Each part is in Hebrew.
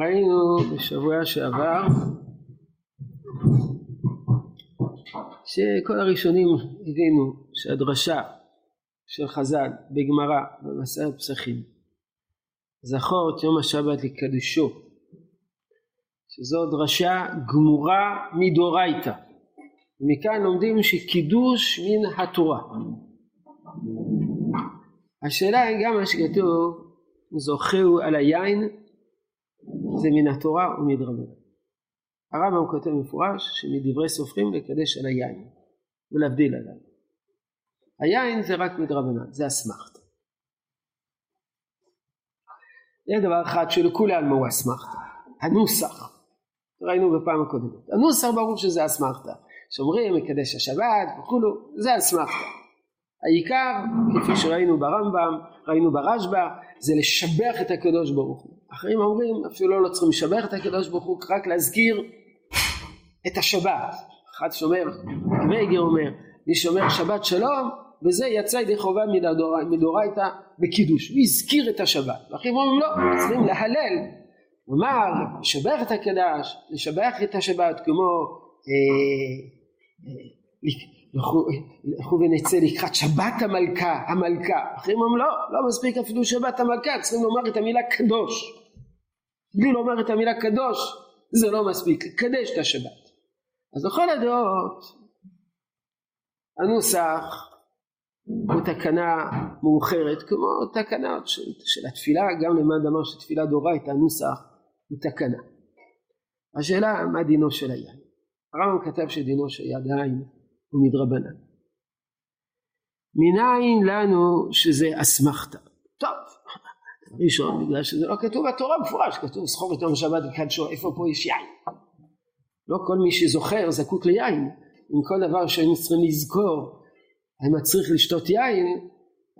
ראינו בשבוע שעבר שכל הראשונים הבינו שהדרשה של חז"ל בגמרא במסעד פסחים זכור את יום השבת לקדשו שזו דרשה גמורה מדורייתא ומכאן לומדים שקידוש מן התורה. השאלה היא גם מה שכתוב זוכהו על היין זה מן התורה ומדרבנן הרמב"ם כותב מפורש שמדברי סופרים לקדש על היין ולהבדיל עליו. היין זה רק מדרבנן זה אסמכתא זה דבר אחד שלכולי עלמא הוא אסמכתא הנוסח ראינו בפעם הקודמת. הנוסח ברור שזה אסמכתא שאומרים מקדש השבת וכולו זה אסמכתא העיקר כפי שראינו ברמב"ם ראינו ברשב"א זה לשבח את הקדוש ברוך הוא אחרים אומרים אפילו לא צריכים לשבח את הקדוש ברוך הוא רק להזכיר את השבת. אחד שאומר וייגר אומר מי שאומר שבת שלום וזה יצא ידי חובה מדורייתא בקידוש. הוא הזכיר את השבת? ואחרים אומרים לא צריכים להלל. כלומר לשבח את הקדש לשבח את השבת כמו אה, אה, לכו ונצא לקראת שבת המלכה המלכה. אחרים אומרים לא לא מספיק אפילו שבת המלכה צריכים לומר את המילה קדוש. בלי לומר את המילה קדוש זה לא מספיק. קדש את השבת. אז לכל הדעות הנוסח הוא תקנה מאוחרת כמו תקנות של, של התפילה. גם למד אמר שתפילה דאורייתא הנוסח הוא תקנה. השאלה מה דינו של היין? הרמב"ם כתב שדינו של יין הוא מדרבנן מניין לנו שזה אסמכתא טוב ראשון בגלל שזה לא כתוב בתורה מפורש כתוב זכור את יום השבת וקדשו איפה פה יש יין? לא כל מי שזוכר זקוק ליין. עם כל דבר שהיינו צריכים לזכור האם צריך לשתות יין?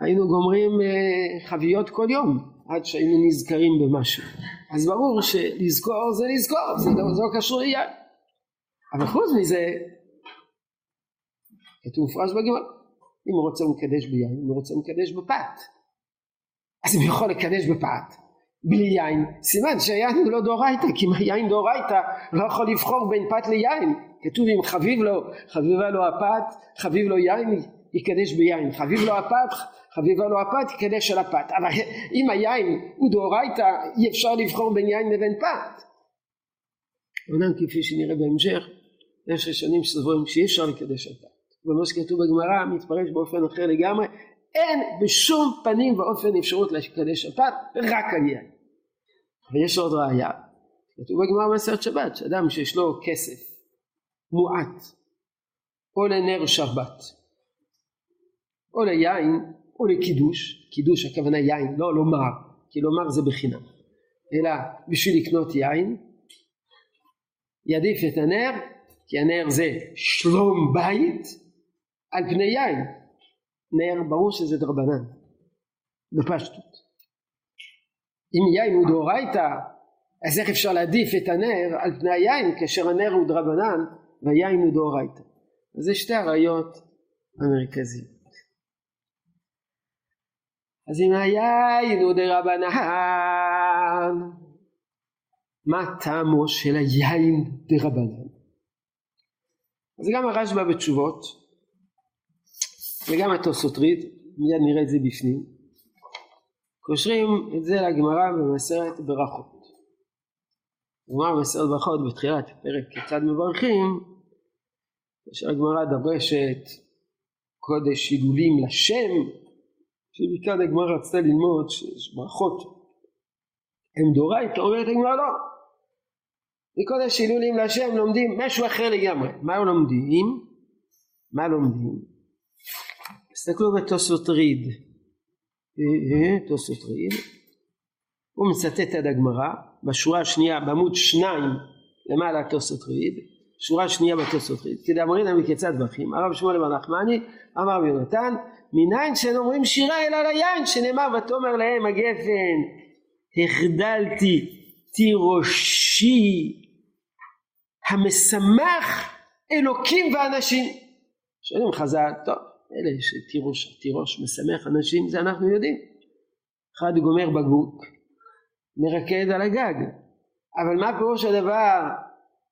היינו גומרים אה, חביות כל יום עד שהיינו נזכרים במשהו. אז ברור שלזכור זה לזכור זה לא, זה לא קשור ליין. אבל חוץ מזה כתוב מפורש בגמרא. אם הוא רוצה הוא מקדש ביין אם הוא רוצה הוא מקדש בפת. אז הוא יכול לקדש בפת בלי יין סימן שהיין הוא לא דאורייתא כי אם היין דאורייתא לא יכול לבחור בין פת ליין. כתוב אם חביב לו חביבה לו הפת חביב לו יין יקדש ביין. חביב לו הפת חביבה לו הפת יקדש על הפת. אבל אם היין הוא דאורייתא אי אפשר לבחור בין יין לבין פת. אומנם כפי שנראה בהמשך יש ראשונים שסבורים שאי אפשר לקדש על פת ומה שכתוב בגמרא מתפרש באופן אחר לגמרי אין בשום פנים ואופן אפשרות לקדש פת רק על יין ויש עוד ראיה. כתוב בגמרא מסרת שבת שאדם שיש לו כסף מועט או לנר שבת או ליין או לקידוש קידוש הכוונה יין לא לומר כי לומר זה בחינם אלא בשביל לקנות יין יעדיף את הנר כי הנר זה שלום בית על פני יין. נר ברור שזה דרבנן. בפשטות. אם יין הוא דאורייתא אז איך אפשר להעדיף את הנר על פני היין כאשר הנר הוא דרבנן והיין הוא דאורייתא? אז זה שתי הראיות המרכזיות. אז אם היין הוא דרבנן מה טעמו של היין דרבנן? אז גם הרשב"א בתשובות וגם התוספות מיד נראה את זה בפנים קושרים את זה לגמרא במסרת ברכות. גמרא במסרת ברכות בתחילת פרק כיצד מברכים, כאשר הגמרא דרשת קודש הילולים לשם, שמכאן הגמרא רצתה ללמוד שיש ברכות הם דאורייתא, אומרת הגמרא לא. מקודש הילולים לשם לומדים משהו אחר לגמרי. מה לומדים? מה לומדים? תסתכלו בתוספות ריד. תוספות רעיל הוא מצטט עד הגמרא בשורה השנייה בעמוד שניים למעלה תוספות רעיל שורה שנייה בתוספות רעיל כדאמרינא מקצת דרכים הרב שמואל בר נחמני אמר ביונתן מניין שאין אומרים שירה אלא ליין שנאמר ותאמר להם הגפן החדלתי תירושי המשמח אלוקים ואנשים. שואלים חז"ל טוב אלה שתירוש תירוש משמח אנשים זה אנחנו יודעים אחד גומר בקבוק מרקד על הגג אבל מה פירוש הדבר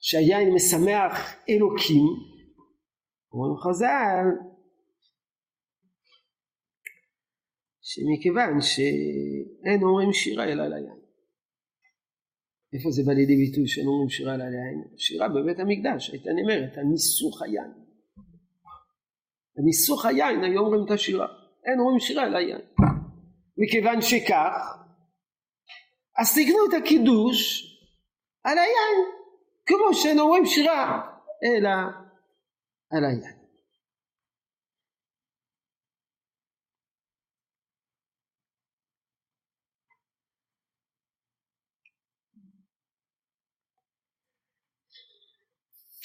שהיין משמח אלוקים? אומרים חז"ל שמכיוון שאין אומרים שירה אלא ליין. איפה זה בא לידי ביטוי שאין אומרים שירה אלא ליין? שירה בבית המקדש הייתה נאמרת על ניסוך היין. על ניסוך היין היו אומרים את השירה. אין אומרים שירה אלא יין. מכיוון שכך אז תקנו את הקידוש על היין כמו שאין אומרים שירה אלא על היין.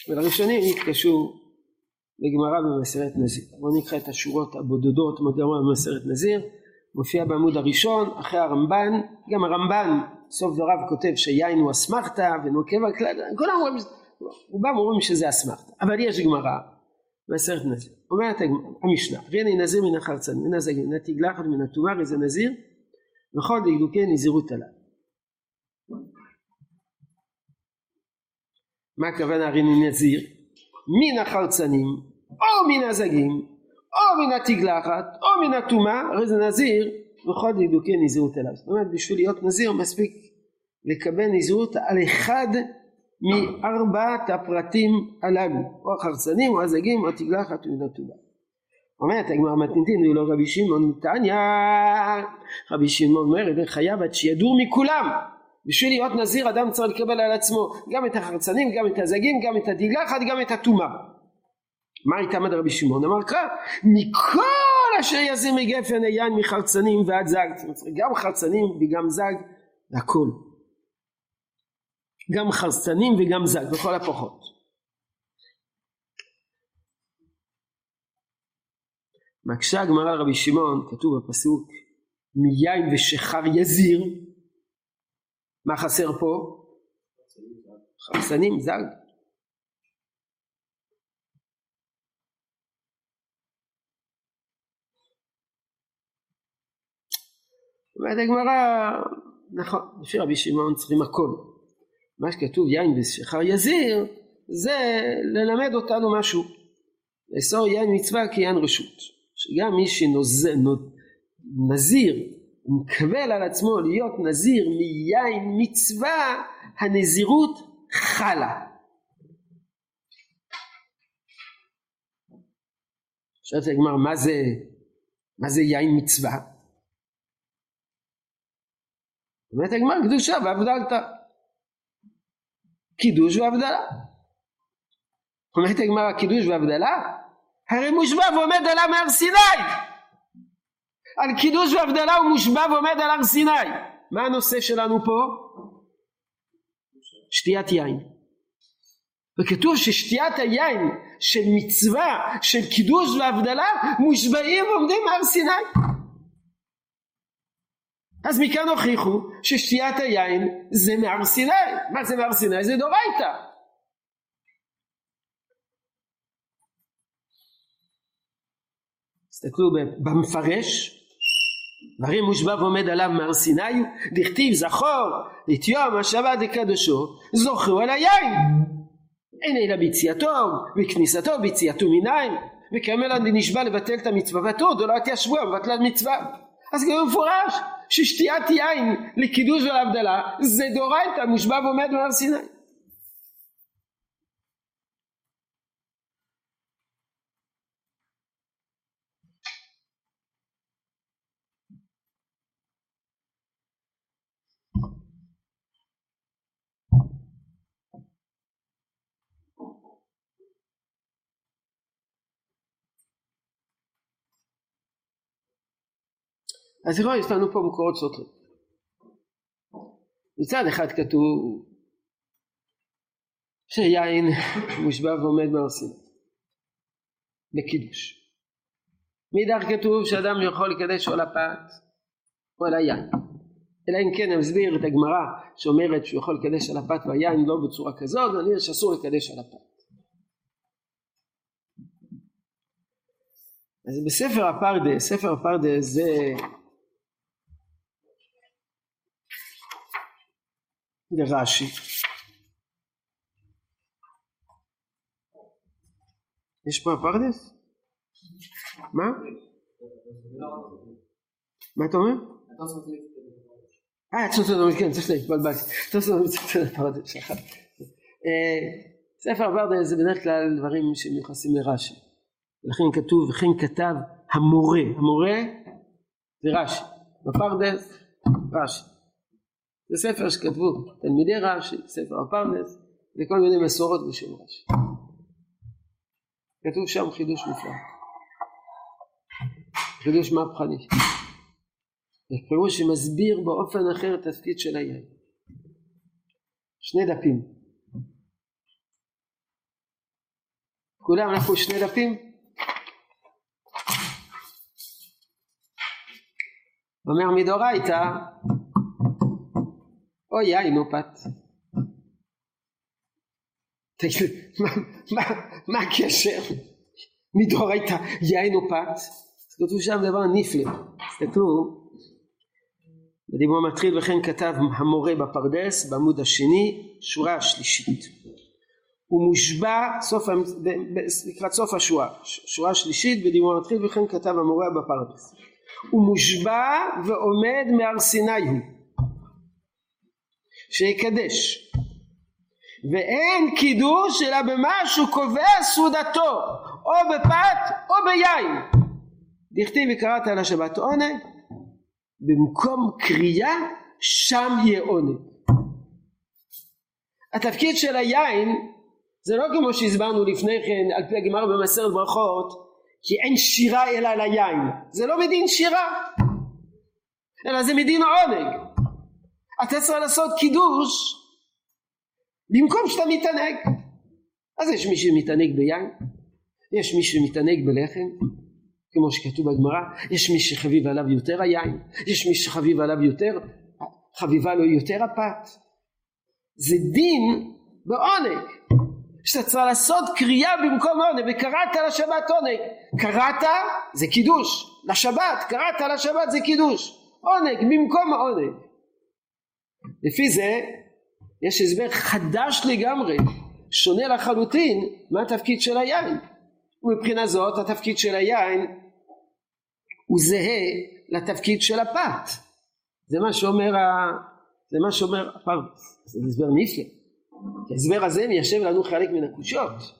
ולראשונים התקשו לגמרא במסרת נזיר. בואו נקרא את השורות הבודדות בגמרא במסרת נזיר. מופיע בעמוד הראשון אחרי הרמב"ן, גם הרמב"ן סוף דבריו כותב שיין הוא אסמכתא ונוקב על כלל, כולם אומרים, רובם אומרים שזה אסמכתא, אבל יש גמרא במסרת נזיר. אומרת המשנה, והנה נזיר מן החרצן, מן הזגין, מן התגלחת ומן הטומאה, איזה נזיר, וכל דקדוקי נזירות עליו. מה הכוונה הרי נזיר? מן החרצנים או מן הזגים או מן התגלחת או מן הטומאה הרי זה נזיר וכל דקדוקי נזירות עליו זאת אומרת בשביל להיות נזיר מספיק לקבל נזירות על אחד מארבעת הפרטים הללו. או החרצנים או הזגים או התגלחת ומן הטומאה. אומרת הגמרא מתניתין ולא רבי שמעון מתניא. רבי שמעון אומר חייב עד שידור מכולם. בשביל להיות נזיר אדם צריך לקבל על עצמו גם את החרצנים, גם את הזגים, גם את הדגלחת, גם את הטומאה. מה הייתה מד רבי שמעון? אמר כך, מכל אשר יזים מגפן היין מחרצנים ועד זג, גם חרצנים וגם זג, והכל. גם חרצנים וגם זג, בכל הפחות. מקשה הגמרא רבי שמעון, כתוב בפסוק, מיין ושחר יזיר, מה חסר פה? חרסנים, זג. אומרת הגמרא, נכון, לפי רבי שמעון צריכים הכל. מה שכתוב יין ושכר יזיר, זה ללמד אותנו משהו. לאסור יין מצווה כיין רשות. שגם מי שנזיר הוא מקבל על עצמו להיות נזיר מיין מצווה, הנזירות חלה. שואלת הגמר, מה זה, מה זה יין מצווה? אומרת הגמר, קדושה והבדלתא. קידוש והבדלה. אומרת הגמר, קידוש והבדלה? הרי מושבע ועומד עליו מהר סיני. על קידוש והבדלה הוא מושבע ועומד על הר סיני. מה הנושא שלנו פה? שתיית יין. וכתוב ששתיית היין של מצווה של קידוש והבדלה מושבעים ועומדים מהר סיני. אז מכאן הוכיחו ששתיית היין זה מהר סיני. מה זה מהר סיני? זה דורייתא. תסתכלו במפרש והרי מושבע ועומד עליו מהר סיני, דכתיב זכור את יום השבת דקדושו, זוכרו על היין. אין אלא ביציאתו, וכניסתו ביציאתו מניין, וכאמר נשבע לבטל את המצווה ותוד, או לא תישבו מבטלת מצווה. אז גם מפורש ששתיית יין לקידוש ולהבדלה זה דורייתא מושבע ועומד מהר סיני. אז לכאורה יש לנו פה מקורות סותרים. מצד אחד כתוב שיין מושבע ועומד מהרסינות בקידוש. מאידך כתוב שאדם יכול לקדש או על הפת או על היין. אלא אם כן אני מסביר את הגמרא שאומרת שהוא יכול לקדש על הפת והיין לא בצורה כזאת, ואני שאסור לקדש על הפת. אז בספר הפרדה, ספר הפרדה זה לרש"י. יש פה הפרדס? מה? מה אתה אומר? אה, צוטו, כן, צריך להתבלבלתי. אה, ספר הפרדס זה בדרך כלל דברים שמיוחסים לרש"י. לכן כתוב, וכן כתב המורה. המורה זה רש"י. בפרדס, רש"י. זה ספר שכתבו תלמידי רש"י, ספר הפרדס, וכל מיני מסורות בשם רש"י. כתוב שם חידוש נפלא. חידוש מהפכני. זה פירוש שמסביר באופן אחר את התפקיד של היין. שני דפים. כולם לקחו שני דפים? אומר מדאורייתא או יין או פת. מה הקשר מדאורייתא יין או פת? כתוב שם דבר נפלא. תסתכלו, בדיבור מתחיל וכן כתב המורה בפרדס בעמוד השני, שורה השלישית. הוא מושבע סוף, לקראת סוף השורה, שורה שלישית בדיבור מתחיל וכן כתב המורה בפרדס. הוא מושבע ועומד מהר סיני הוא שיקדש. ואין קידוש אלא במה שהוא קובע סעודתו או בפת או ביין. דכתיב וקראת על השבת עונג במקום קריאה שם יהיה עונג התפקיד של היין זה לא כמו שהסברנו לפני כן על פי הגמרא במסרת ברכות כי אין שירה אלא ליין זה לא מדין שירה אלא זה מדין עונג אתה צריך לעשות קידוש במקום שאתה מתענג. אז יש מי שמתענג ביין יש מי שמתענג בלחם כמו שכתוב בגמרא יש מי שחביב עליו יותר היין יש מי שחביב עליו יותר חביבה לו יותר הפת. זה דין בעונג שאתה צריך לעשות קריאה במקום עונג וקראת לשבת עונג. קראת זה קידוש. לשבת קראת לשבת זה קידוש. עונג במקום העונג לפי זה יש הסבר חדש לגמרי שונה לחלוטין מה התפקיד של היין. ומבחינה זאת התפקיד של היין הוא זהה לתפקיד של הפת. זה מה שאומר ה... זה מה שאומר הפרדס זה הסבר נפלא. ההסבר הזה מיישב לנו חלק מן הקושיות.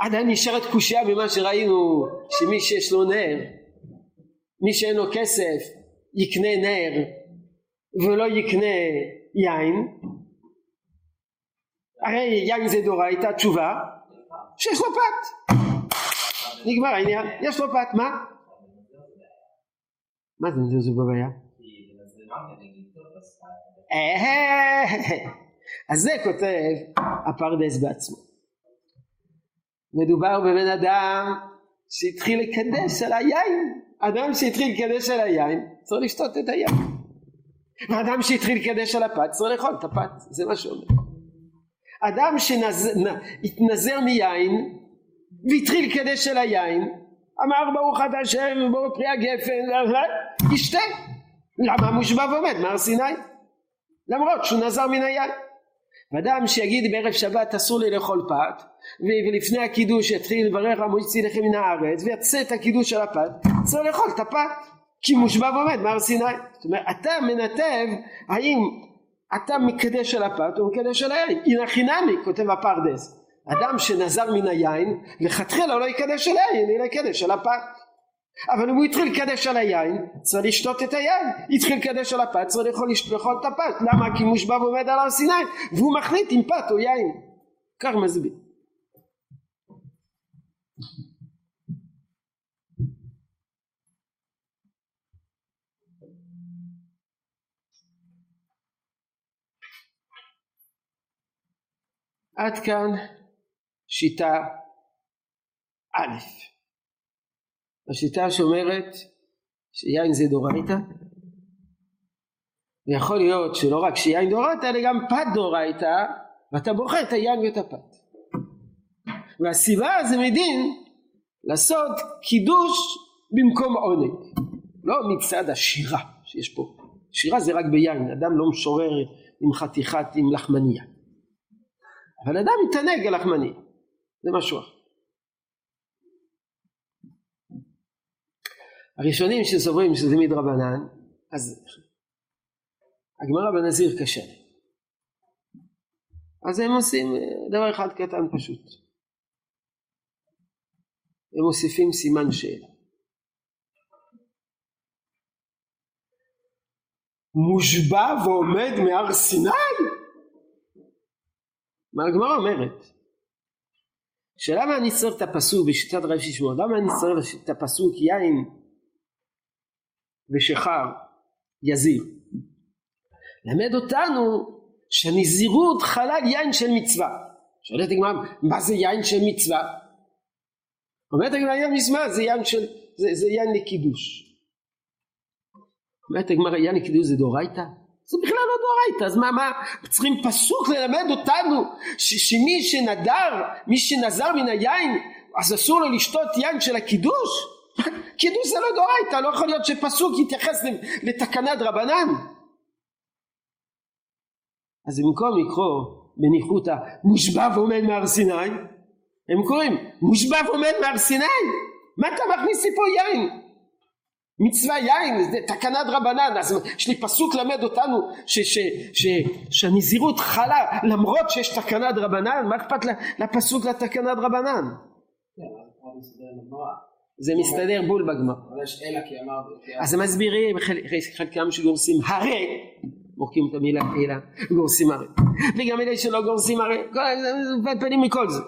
עדיין נשארת קושייה במה שראינו שמי שיש לו נר מי שאין לו כסף יקנה נר ולא יקנה יין הרי יין זה דורייתא תשובה שיש לו פת נגמר העניין יש לו פת מה? מה זה מזלזל בבעיה? אז זה כותב הפרדס בעצמו. מדובר בבן אדם שהתחיל לקדש על היין. אדם שהתחיל לקדש על היין צריך לשתות את היין. ואדם שהתחיל לקדש על הפת צריך לאכול את הפת. זה מה שאומר. אדם שהתנזר מיין והתחיל לקדש על היין אמר ברוך אתה השם וברוך פרי הגפן ישתה. למה מושבע ועומד מהר סיני? למרות שהוא נזר מן היד. ואדם שיגיד בערב שבת אסור לי לאכול פת ולפני הקידוש יתחיל לברך המוציא לכם מן הארץ ויצא את הקידוש של הפת צריך לאכול את הפת כי מושבע ועומד מהר סיני. זאת אומרת אתה מנתב האם אתה מקדש על הפת או מקדש על היין. הנה חינמי כותב הפרדס. אדם שנזר מן היין לכתחילה לא יקדש על היין אלא יקדש על הפת אבל אם הוא התחיל לקדש על היין צריך לשתות את היין. התחיל לקדש על הפת צריך לאכול לאכול את הפת. למה? כי מושבע ועומד על הר סיני והוא מחליט אם פת או יין. כך מסביר. עד כאן שיטה א' השיטה שאומרת שיין זה דורייתא ויכול להיות שלא רק שיין דורייתא אלא גם פת דורייתא ואתה בוחר את היין ואת הפת. והסיבה זה מדין לעשות קידוש במקום עונג. לא מצד השירה שיש פה. שירה זה רק ביין, אדם לא משורר עם חתיכת, עם לחמניה. אבל אדם מתענג על לחמניה, זה משהו אחר. הראשונים שסוברים שזה מדרבנן, אז הגמרא בנזיר קשה. אז הם עושים דבר אחד קטן פשוט. הם מוסיפים סימן שאלה. מושבע ועומד מהר סיני? מה הגמרא אומרת? שלמה אני צריך את הפסוק בשיטת רב שישמעון? למה אני צריך את הפסוק יין ושחר יזיר? למד אותנו שהנזירות חלל יין של מצווה. שואלת הגמרא, מה זה יין של מצווה? אומרת הגמרא, יין מצווה זה יין של, זה, זה יין לקידוש. אומרת הגמרא, יין לקידוש זה דאורייתא? זה בכלל לא דאורייתא, אז מה, מה, צריכים פסוק ללמד אותנו ש, שמי שנדר, מי שנזר מן היין, אז אסור לו לשתות יין של הקידוש? קידוש זה לא דאורייתא, לא יכול להיות שפסוק יתייחס לתקנת רבנן. אז במקום לקרוא בניחותא מושבע ועומד מהר סיני, הם קוראים מושבע ועומד מהר סיני? מה אתה מכניס לי פה יין? מצווה יין, זה תקנת רבנן, אז יש לי פסוק למד אותנו ש, ש, ש, שהנזירות חלה למרות שיש תקנת רבנן, מה אכפת לפסוק לתקנת רבנן? זה מסתדר בול בגמר. אז הם מסבירים, חלקם שגורסים הרי מוחקים את המילה אלא גורסים הרי וגם אלה שלא גורסים הרי פנים מכל זה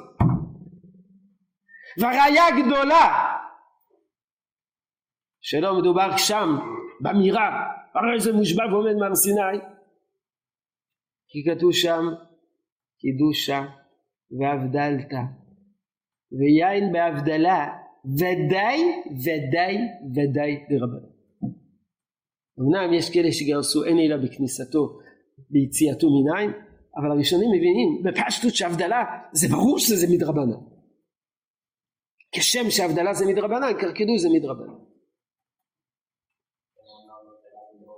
והראיה גדולה שלא מדובר שם במירה הרי זה מושבע ועומד מהר סיני כי כתוב שם קידושה והבדלתה ויין בהבדלה ודאי ודאי ודאי דרבנן אמנם יש כאלה שגרסו אין אלא בכניסתו ביציאתו מניין אבל הראשונים מבינים בפשטות שהבדלה זה ברור שזה מדרבנן כשם שהבדלה זה מדרבנן קרקדו זה מדרבנן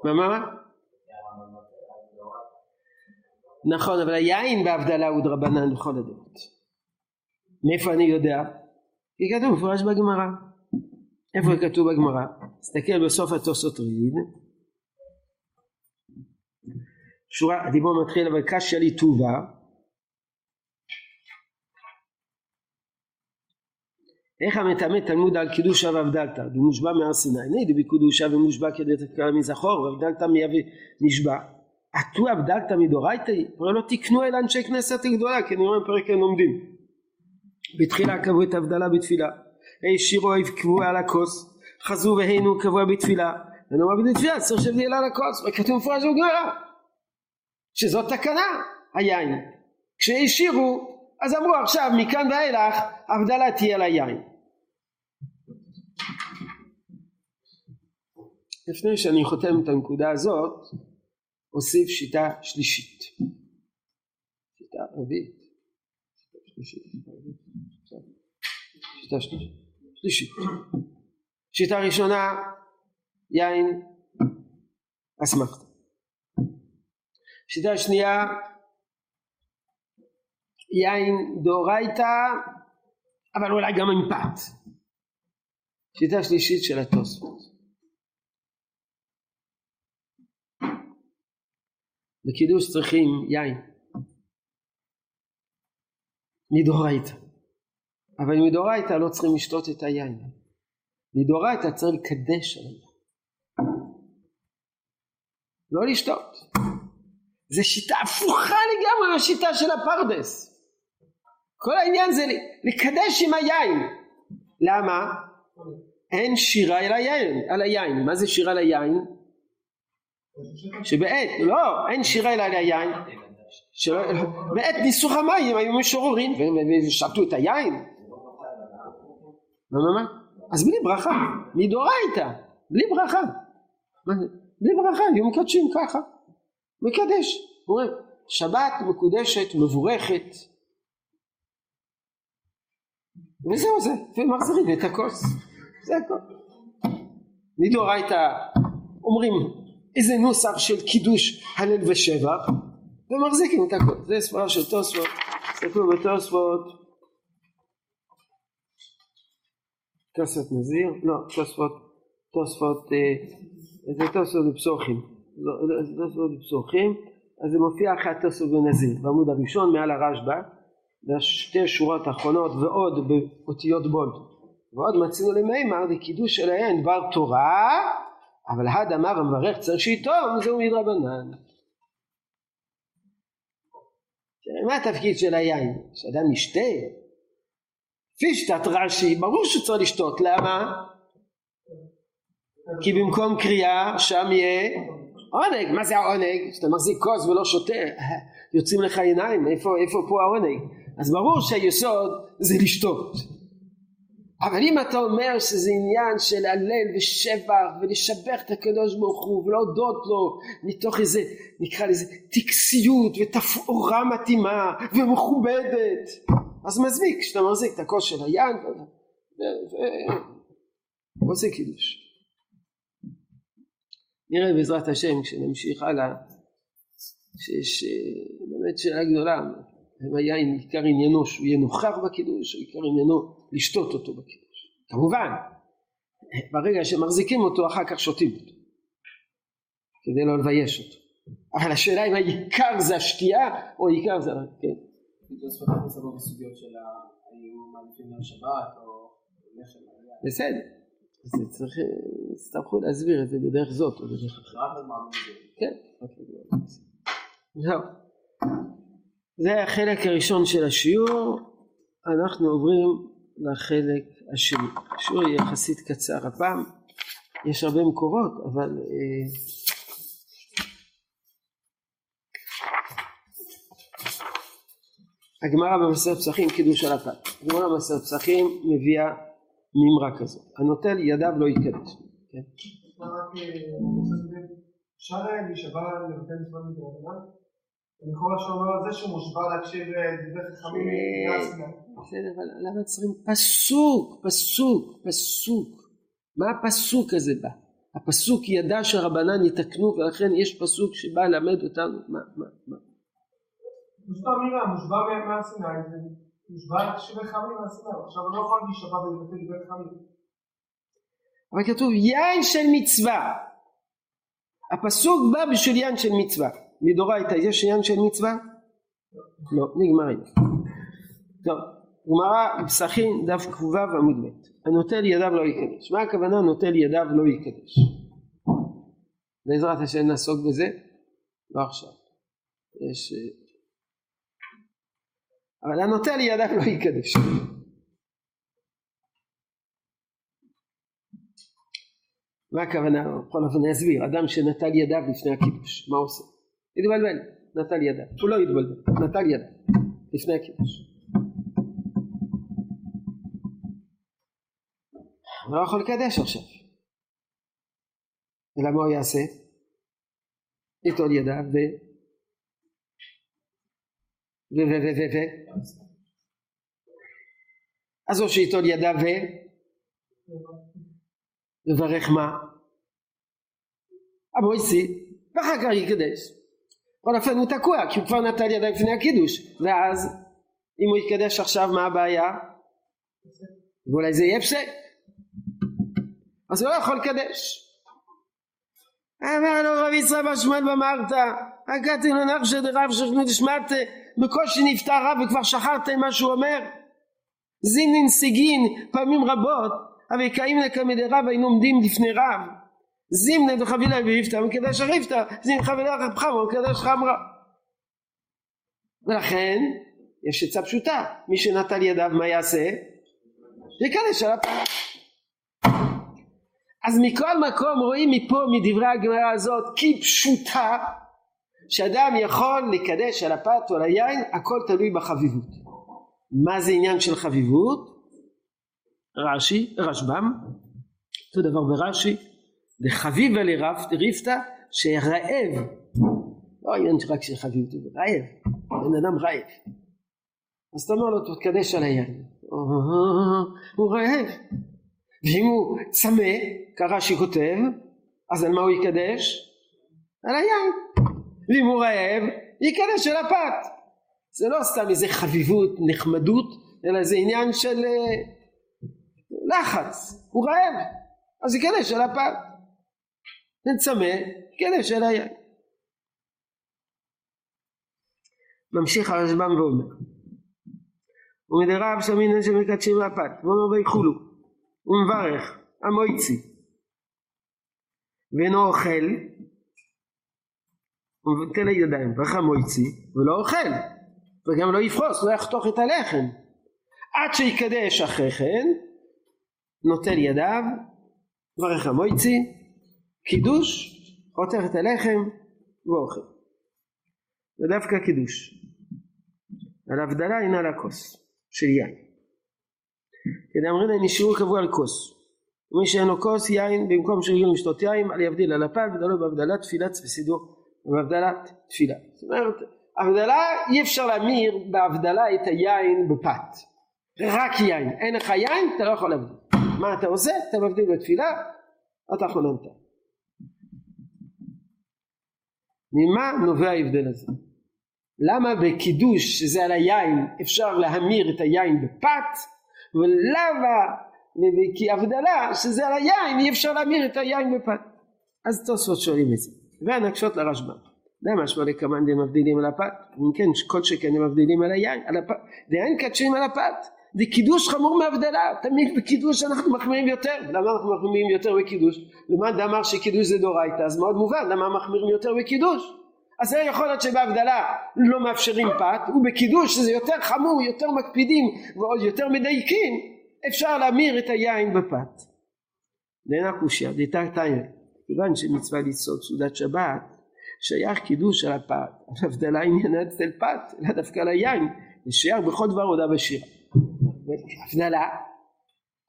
מה מה מה? נכון אבל היין בהבדלה הוא דרבנן בכל הדעות מאיפה אני יודע? כי כתוב מפורש בגמרא. איפה כתוב בגמרא? תסתכל בסוף התוספות ריד שורה, הדיבור מתחיל אבל קשיא לי טובה איך המטמא תלמוד על קידושה והבדלתא דמושבע מהר סיני. נידי בקודושה ומושבע כדי תקרא מזכור. והבדלתא מיבי נשבע. עטו הבדלתא מדורייתא אבל לא תקנו אל אנשי כנסת גדולה כי נראה פרק הם לומדים בתחילה קבעו את הבדלה בתפילה. שירו יבקבו על הכוס חזו והיינו קבוע בתפילה. ונאמר בתפילה צריך שבדיאל על הכוס וכתוב מפורש בגמרא שזאת תקנה היין. כשהשאירו אז אמרו עכשיו מכאן ואילך הבדלה תהיה ליין לפני שאני חותם את הנקודה הזאת אוסיף שיטה שלישית. שיטה רביעית. שיטה שלישית שיטה ראשונה יין אסמכתה. שיטה שנייה יין דאורייתא אבל אולי גם עם פת. שיטה שלישית של התוספות. בקידוש צריכים יין. מדאורייתא אבל מדאורייתא לא צריכים לשתות את היין מדאורייתא צריך לקדש עליו לא לשתות זה שיטה הפוכה לגמרי מהשיטה של הפרדס. כל העניין זה לקדש עם היין. למה? אין שירה על היין, על היין. מה זה שירה על היין? שבעת, לא, אין שירה אלא על היין. בעת ניסוך המים היו משוררים ושתו את היין. מה מה מה? אז בלי ברכה, מדאורייתא, בלי ברכה. בלי ברכה, היו מקדשים ככה. מקדש, הוא אומר שבת מקודשת, מבורכת וזהו זה, ומחזירים את הכוס, זה הכל. מדאורייתא אומרים איזה נוסח של קידוש הלל ושבח ומחזיקים את הכל זה ספרה של תוספות תסתכלו בתוספות תוספות נזיר לא תוספות תוספות אה, זה תוספות בפסוחים תוספות בפסוחים אז זה מופיע אחרי התוספות בנזיר בעמוד הראשון מעל הרשב"א בשתי שורות האחרונות ועוד באותיות בולט ועוד מצינו למימר לקידוש של היין דבר תורה אבל הד אמר המברך צריך שיטום זהו מדרבנן מה התפקיד של היין? שאדם ישתה? פישתת רש"י ברור שצריך לשתות למה? כי במקום קריאה שם יהיה עונג מה זה העונג? שאתה מחזיק כוס ולא שותה יוצאים לך עיניים איפה, איפה פה העונג? אז ברור שהיסוד זה לשתות אבל אם אתה אומר שזה עניין של הלל ושבח ולשבח את הקדוש ברוך הוא ולהודות לו מתוך איזה נקרא לזה טקסיות ותפאורה מתאימה ומכובדת אז מזמיק כשאתה מחזיק את הכוס של היין ועושה קידוש. נראה בעזרת השם כשנמשיך הלאה שיש אה, באמת שאלה גדולה אם היין עיקר עניינו שהוא יהיה נוכח בקידוש או עיקר עניינו לשתות אותו בקידוש? כמובן ברגע שמחזיקים אותו אחר כך שותים אותו כדי לא לבייש אותו. אבל השאלה אם העיקר זה השתייה או העיקר זה כן בסדר. אז צריך יצטרכו להסביר את זה בדרך זאת או בדרך אחרת. כן. זהו. זה החלק הראשון של השיעור. אנחנו עוברים לחלק השני. השיעור יחסית קצר הפעם, יש הרבה מקורות אבל הגמרא במסכת פסחים קידוש על הפת. הגמרא במסכת פסחים מביאה מימרה כזאת, הנוטל ידיו לא יקדש. כן? אפשר להישבע לבטל מצוות מדרבנן? לכאורה שאומר על זה שהוא מושבע להקשיב דברי חכמים בסדר, אבל למה צריכים פסוק, פסוק, פסוק. מה הפסוק הזה בא? הפסוק ידע שהרבנן יתקנו ולכן יש פסוק שבא ללמד אותנו מה, מה, מה. מושבע מירה, מושבע מהר סיני, מושבע להקשיב חכמים מהסיני, עכשיו הוא לא יכול להישבע ולבטל דברי חכמים. אבל כתוב יין של מצווה. הפסוק בא בשביל יין של מצווה. מדורייתא יש עניין של מצווה? לא, נגמר עניין. טוב, גמרא פסחים דף ק"ו עמוד ב' הנוטל ידיו לא יקדש. מה הכוונה נוטל ידיו לא יקדש? בעזרת השם נעסוק בזה? לא עכשיו. יש... אבל הנוטל ידיו לא יקדש. מה הכוונה? בכל אופן אני אסביר. אדם שנטל ידיו לפני הקידוש, מה עושה? התבלבל, נטל ידה. הוא לא התבלבל, נטל ידה. לפני הקידוש. הוא לא יכול לקדש עכשיו. אלא מה הוא יעשה? יטול ידיו ו... ו... ו... ו... ו... ו... אז או שיטול ידיו ו... לברך מה? אבויסי, ואחר כך יקדש. בכל אופן הוא תקוע כי הוא כבר נטל ידיים לפני הקידוש ואז אם הוא יקדש עכשיו מה הבעיה? ואולי זה יהיה פסק אז הוא לא יכול לקדש אמר לו רבי ישראל בר שמואל במרת הגעתי לנחשא דרב שכנו דשמטה בקושי נפטר רב וכבר שכחתם מה שהוא אומר. זינין סיגין פעמים רבות אבל קאים לקמדי רב היינו עומדים לפני רב. זימנה דחבילה ואיפתא מקדש הריפתא זימנה חבילה חמרה מקדש חמרה ולכן יש עצה פשוטה מי שנטל ידיו מה יעשה? יקדש על הפעם אז מכל מקום רואים מפה מדברי הגמרא הזאת כפשוטה שאדם יכול לקדש על הפת או על היין הכל תלוי בחביבות. מה זה עניין של חביבות? רש"י, רשב"ם, אותו דבר ברש"י וחביבה לריפתא שרעב. לא עניין רק של חביבות רעב. בן אדם רעב. אז אתה אומר לו תקדש על היין. הוא רעב ואם הוא צמא כרש"י כותב אז על מה הוא יקדש? על היין. ואם הוא רעב, יקדש על הפת. זה לא סתם איזה חביבות, נחמדות, אלא זה עניין של אה, לחץ, הוא רעב, אז יקדש על הפת. נצמא, יקדש על היין. ממשיך הרשב"ם ואומר ומדרב שמינן שמקדשים לפת ואומר ויכולו ומברך המויצי ואינו אוכל ומבטל הידיים ברך המויצי ולא אוכל וגם לא יפרוס לא יחתוך את הלחם. עד שיקדש אחרי כן נוטל ידיו ברך המויצי קידוש חותך את הלחם ואוכל. ודווקא קידוש. על הבדלה אינה לכוס של יין. כדאמרינא נשארו קבוע על כוס. ומי שאין לו כוס יין במקום שרגילים לשתות יין על יבדיל על הפל ודלו בהבדלת תפילת וסידור ובהבדלת תפילה. זאת אומרת הבדלה אי אפשר להמיר בהבדלה את היין בפת. רק יין. אין לך יין אתה לא יכול להבדיל. מה אתה עושה? אתה מבדיל בתפילה אתה חוננת. ממה נובע ההבדל הזה? למה בקידוש שזה על היין אפשר להמיר את היין בפת ולמה? כי הבדלה שזה על היין אי אפשר להמיר את היין בפת. אז תוספות שואלים את זה. והנקשות לרשב"ם. למה כמאן הם מבדילים על הפת? אם כן כל שכן הם מבדילים על היין על הפת. דהיין קדשים על הפת. זה קידוש חמור מהבדלה. תמיד בקידוש אנחנו מחמירים יותר. למה אנחנו מחמירים יותר בקידוש? למען דאמר שקידוש זה דורייתא אז מאוד מובן למה מחמירים יותר בקידוש אז זה יכול להיות שבהבדלה לא מאפשרים פת ובקידוש שזה יותר חמור יותר מקפידים ועוד יותר מדייקים אפשר להמיר את היין בפת. נהנה קושיה דתא תאי כיוון שמצווה לצעוד סעודת שבת שייך קידוש על הפת הבדלה עניינה אצל פת אלא דווקא על היין זה בכל דבר הודעה בשירה. הבדלה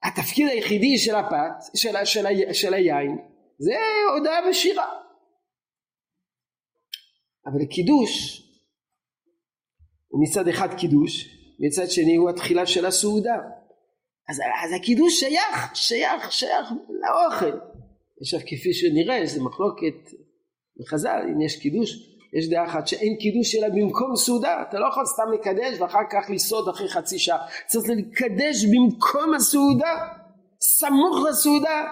התפקיד היחידי של הפת של, של, של, של היין זה הודעה בשירה אבל קידוש הוא מצד אחד קידוש, מצד שני הוא התחילה של הסעודה. אז, אז הקידוש שייך, שייך, שייך לאוכל. עכשיו כפי שנראה, יש מחלוקת בחז"ל, אם יש קידוש, יש דעה אחת שאין קידוש אלא במקום סעודה, אתה לא יכול סתם לקדש ואחר כך לסעוד אחרי חצי שעה, צריך לקדש במקום הסעודה, סמוך לסעודה,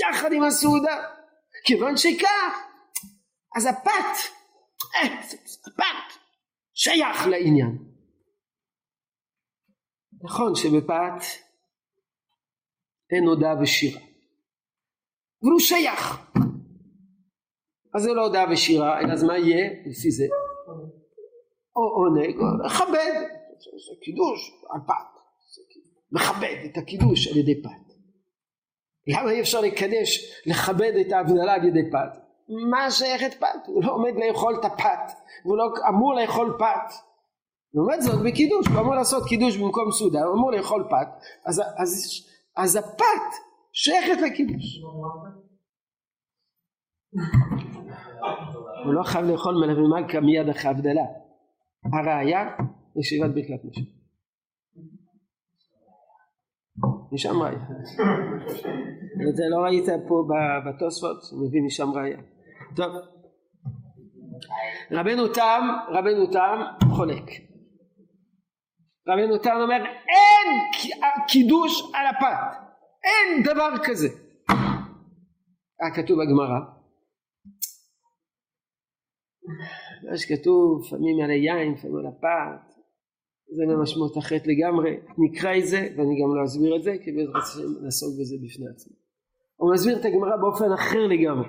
יחד עם הסעודה, כיוון שכך, אז הפת פת שייך לעניין. נכון שבפת אין הודעה ושירה, אבל הוא שייך. אז זה לא הודעה ושירה, אז מה יהיה לפי זה? או עונג, או לכבד, זה קידוש על פת, מכבד את הקידוש על ידי פת. למה אי אפשר לקדש, לכבד את ההבדלה על ידי פת? מה שייכת פת? הוא לא עומד לאכול את הפת, הוא לא אמור לאכול פת. לעומת זאת בקידוש, הוא אמור לעשות קידוש במקום סעודה, הוא אמור לאכול פת, אז, אז, אז הפת שייכת לקידוש. הוא לא חייב לאכול מלווה מלכה מיד אחרי הבדלה. הראיה, ישיבת ברכת משה. משם ראיה. את זה לא ראית פה בתוספות, מביא משם ראיה. טוב. רבנו תם, רבנו תם חולק. רבנו תם אומר אין קידוש על הפת, אין דבר כזה. היה כתוב בגמרא. מה שכתוב לפעמים על היין, לפעמים על הפת, זה במשמעות אחרת לגמרי. נקרא את זה ואני גם לא אסביר את זה כי בעזרת השם נעסוק בזה בפני עצמי. הוא מסביר את הגמרא באופן אחר לגמרי.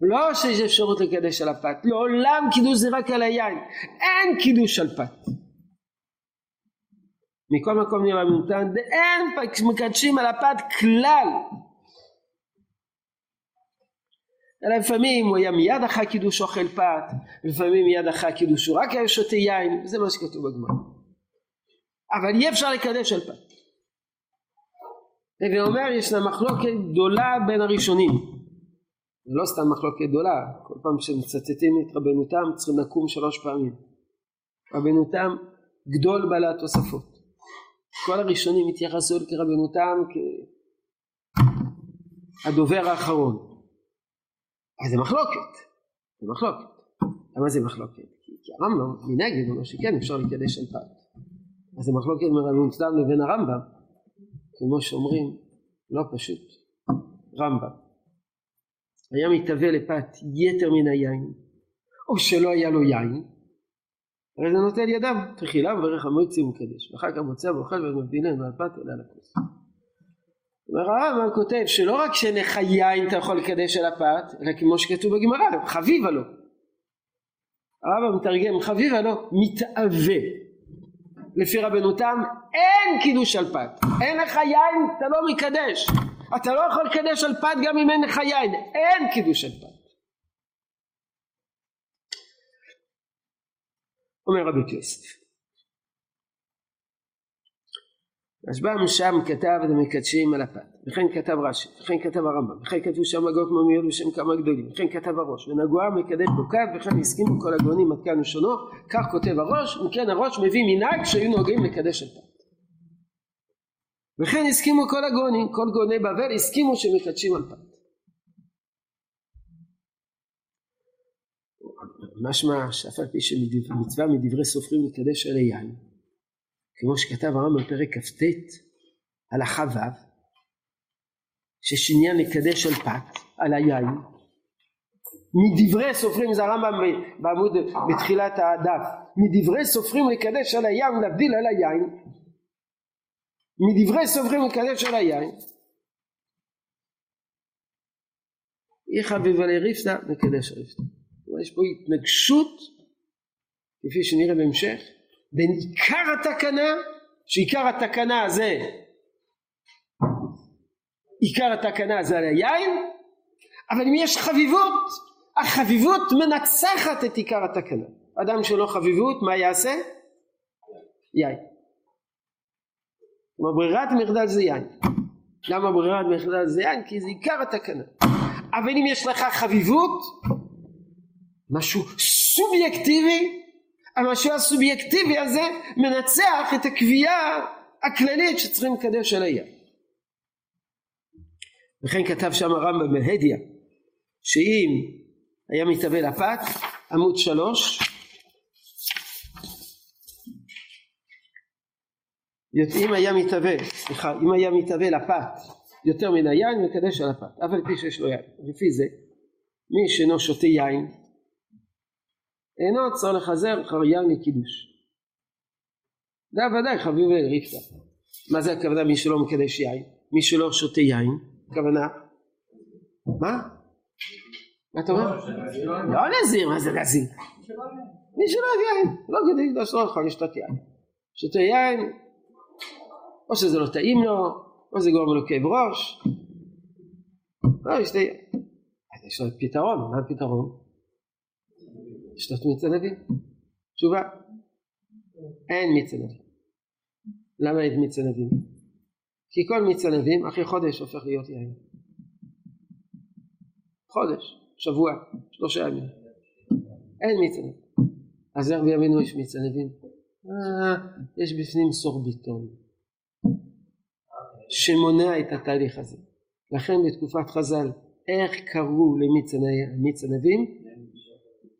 לא שיש אפשרות לקדש על הפת, לעולם קידוש זה רק על היין, אין קידוש על פת. מכל מקום נראה מנותן, אין מקדשים על הפת כלל. אלא לפעמים הוא היה מיד אחרי קידוש אוכל פת, לפעמים מיד אחרי קידוש הוא רק היה שותה יין, זה מה שכתוב בגמרא. אבל אי אפשר לקדש על פת. ואומר ישנה מחלוקת גדולה בין הראשונים. לא סתם מחלוקת גדולה, כל פעם שמצטטים את רבנו תם צריכים לקום שלוש פעמים. רבנו תם גדול בעלי התוספות. כל הראשונים התייחסו כרבנו תם כהדובר האחרון. אז זה מחלוקת. זה מחלוקת. למה זה מחלוקת? כי, הרמב"ם מנגד אומר שכן אפשר לקדש על פת. אז זה מחלוקת בין רבי מוצלם לבין הרמב"ם. כמו שאומרים, לא פשוט. רמב"ם. היה מתהווה לפת יתר מן היין, או שלא היה לו יין, הרי זה נוטל ידיו, תחילה מברך המועצי ומקדש, ואחר כך מוצא ואוכל ומבדילנו על פת אלא על הכוס. הרמב"ם כותב שלא רק שאין לך יין אתה יכול לקדש על הפת, אלא כמו שכתוב בגמרא, חביבה לו. הרמב"ם מתרגם חביבה לו, מתאווה. לפי רבנו תם אין קידוש על פת, אין לך יין אתה לא מקדש, אתה לא יכול לקדש על פת גם אם אין לך יין, אין קידוש על פת. אומר רבי יוסף. רשב"ם שם כתב את המקדשים על הפת, וכן כתב רש"י, וכן כתב הרמב"ם, וכן כתבו שם הגות מומיות בשם כמה גדולים, וכן כתב הראש, ונגועה מקדש בוקד, וכן הסכימו כל הגאונים עד כאן ושונו, כך כותב הראש, וכן הראש מביא מנהג שהיו נוהגים לקדש על פת. וכן הסכימו כל הגאונים, כל גאוני בבל הסכימו שמקדשים על פת. משמע שאף על פי שמצווה מדברי סופרים לקדש על היין כמו שכתב הרמב"ם בפרק כ"ט הלכה ו' שיש עניין לקדש על פת על היין מדברי סופרים זה הרמב"ם בעמוד בתחילת הדף מדברי סופרים לקדש על היין ולהבדיל על היין מדברי סופרים לקדש על היין. אי חביבה לריפתא מקדש ריפתא יש פה התנגשות כפי שנראה בהמשך בין עיקר התקנה שעיקר התקנה זה עיקר התקנה זה על היין אבל אם יש חביבות החביבות מנצחת את עיקר התקנה. אדם שלא חביבות מה יעשה? יין כלומר ברירת מחדל זה יין. למה ברירת מחדל זה יין? כי זה עיקר התקנה. אבל אם יש לך חביבות משהו סובייקטיבי המשהו הסובייקטיבי הזה מנצח את הקביעה הכללית שצריכים לקדש על היד וכן כתב שם הרמב"ם בהדיא שאם היה מתהווה לפת עמוד שלוש אם היה מתהווה, סליחה, אם היה מתהווה לפת יותר מן היין מקדש על הפת, אף על פי שיש לו יין. לפי זה, מי שאינו שותה יין אינו צריך לחזר אחר יין לקידוש. זה ודאי חביב ריקתא. מה זה הכוונה מי שלא מקדש יין? מי שלא שותה יין? הכוונה? מה? מה אתה אומר? לא נזיר, מה זה נזיר? מי שלא אוהב יין, לא כדי לקדוש לא יכול לשתות יין. שותה יין, או שזה לא טעים לו, או זה גורם לו כאב ראש. לא, יש לו פתרון, מה הפתרון? לשתות מיץ ענבים? תשובה, אין מיץ ענבים. למה אין מיץ ענבים? כי כל מיץ ענבים אחרי חודש הופך להיות יין. חודש, שבוע, שלושה ימים. אין מיץ ענבים. אז איך בימינו יש מיץ ענבים? אה, יש בפנים סורביטון שמונע את התהליך הזה. לכן בתקופת חז"ל איך קראו למיץ ענבים?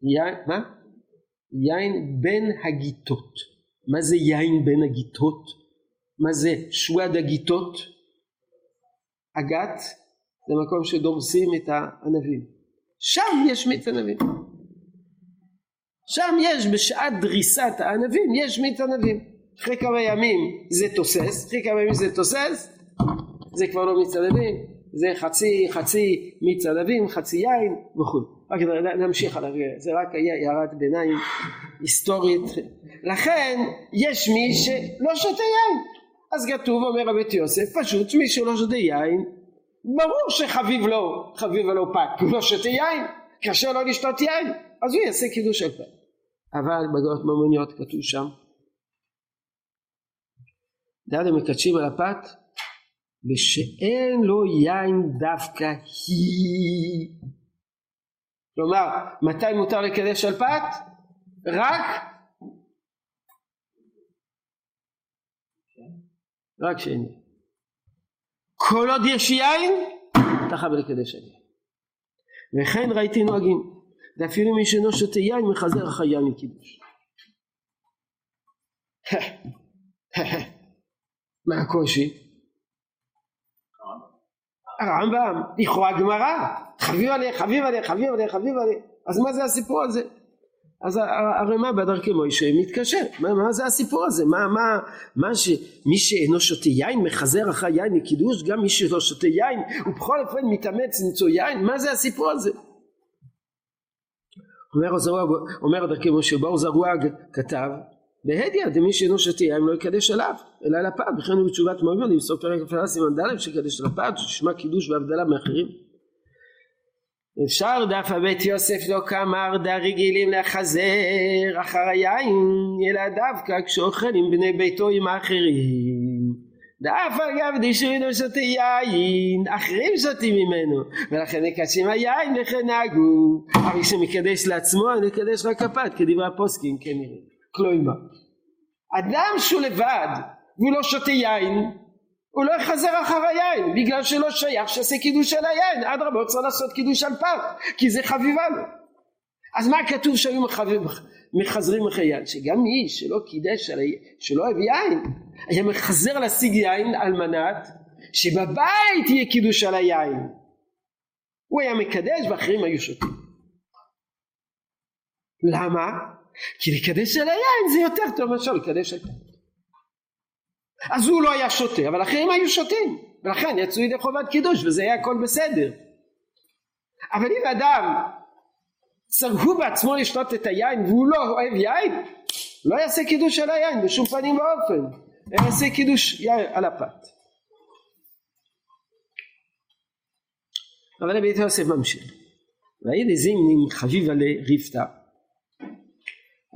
יין, מה? יין בין הגיטות. מה זה יין בין הגיטות? מה זה שועד הגיטות? אגת זה מקום שדורסים את הענבים. שם יש מיץ ענבים. שם יש בשעת דריסת הענבים יש מיץ ענבים. אחרי כמה ימים זה תוסס, אחרי כמה ימים זה תוסס, זה כבר לא מיץ ענבים, זה חצי חצי מיץ ענבים, חצי יין וכו'. רק נמשיך הלאה, זה רק היה הערת ביניים היסטורית. לכן יש מי שלא שותה יין. אז כתוב אומר רבי יוסף פשוט מי שלא שותה יין ברור שחביב לו חביב לו פת הוא לא שותה יין קשה לו לשתות יין אז הוא יעשה קידוש של פת אבל בגאות ממוניות כתוב שם דעת המקדשים על הפת ושאין לו יין דווקא היא כלומר מתי מותר לקדש על פת? רק רק שאין כל עוד יש יין אתה חייב לקדש על יין וכן ראיתי נוהגים ואפילו מי שאינו שותה יין מחזר החיה מקידוש. מה הקושי? הרמב"ם, לכאורה גמרא, חביב עליה, חביב עליה, חביב עליה, חביב עליה, אז מה זה הסיפור הזה? אז הרמ"א בדרכי מוישה מתקשר, מה, מה זה הסיפור הזה? מה, מה, מה שמי שאינו שותה יין מחזר אחרי יין לקידוש, גם מי שלא שותה יין ובכל אופן מתאמץ למצוא יין, מה זה הסיפור הזה? אומר אומר דרכי משה בור זרועג כתב בהדיא דמי שאינו שותה יין לא יקדש עליו? אלא על הפת וכן הוא בתשובת מוימון למסור פרק הפעלה סימן ד' שקדש על הפת ששמע קידוש והבדלה מאחרים. אפשר דף הבית יוסף לא כמר רגילים לחזר אחר היין אלא דווקא כשאוכל עם בני ביתו עם האחרים. דף אגב דישרינו שותה יין אחרים שותים ממנו ולכן מקדשים היין וכן נהגו. אבל שמקדש לעצמו נקדש רק הפת כדברי הפוסקים כנראה כלומר אדם שהוא לבד והוא לא שותה יין הוא לא יחזר אחר היין בגלל שלא שייך שיעשה קידוש על היין. אדרבה הוא צריך לעשות קידוש על פת כי זה חביבה לו. אז מה כתוב שהיו מחזרים אחרי יין? שגם מי שלא קידש על שלא אוהב יין היה מחזר להשיג יין על מנת שבבית יהיה קידוש על היין. הוא היה מקדש ואחרים היו שותים. למה? כי לקדש על היין זה יותר טוב מאשר לקדש על פת אז הוא לא היה שותה אבל אחרים היו שותים. ולכן יצאו ידי חובת קידוש וזה היה הכל בסדר. אבל אם אדם הוא בעצמו לשתות את היין והוא לא אוהב יין לא יעשה קידוש על היין בשום פנים ואופן. אלא יעשה קידוש יין על הפת. אבל רבי יוסף ממשיך. והידי זימנים חביבה לריפתא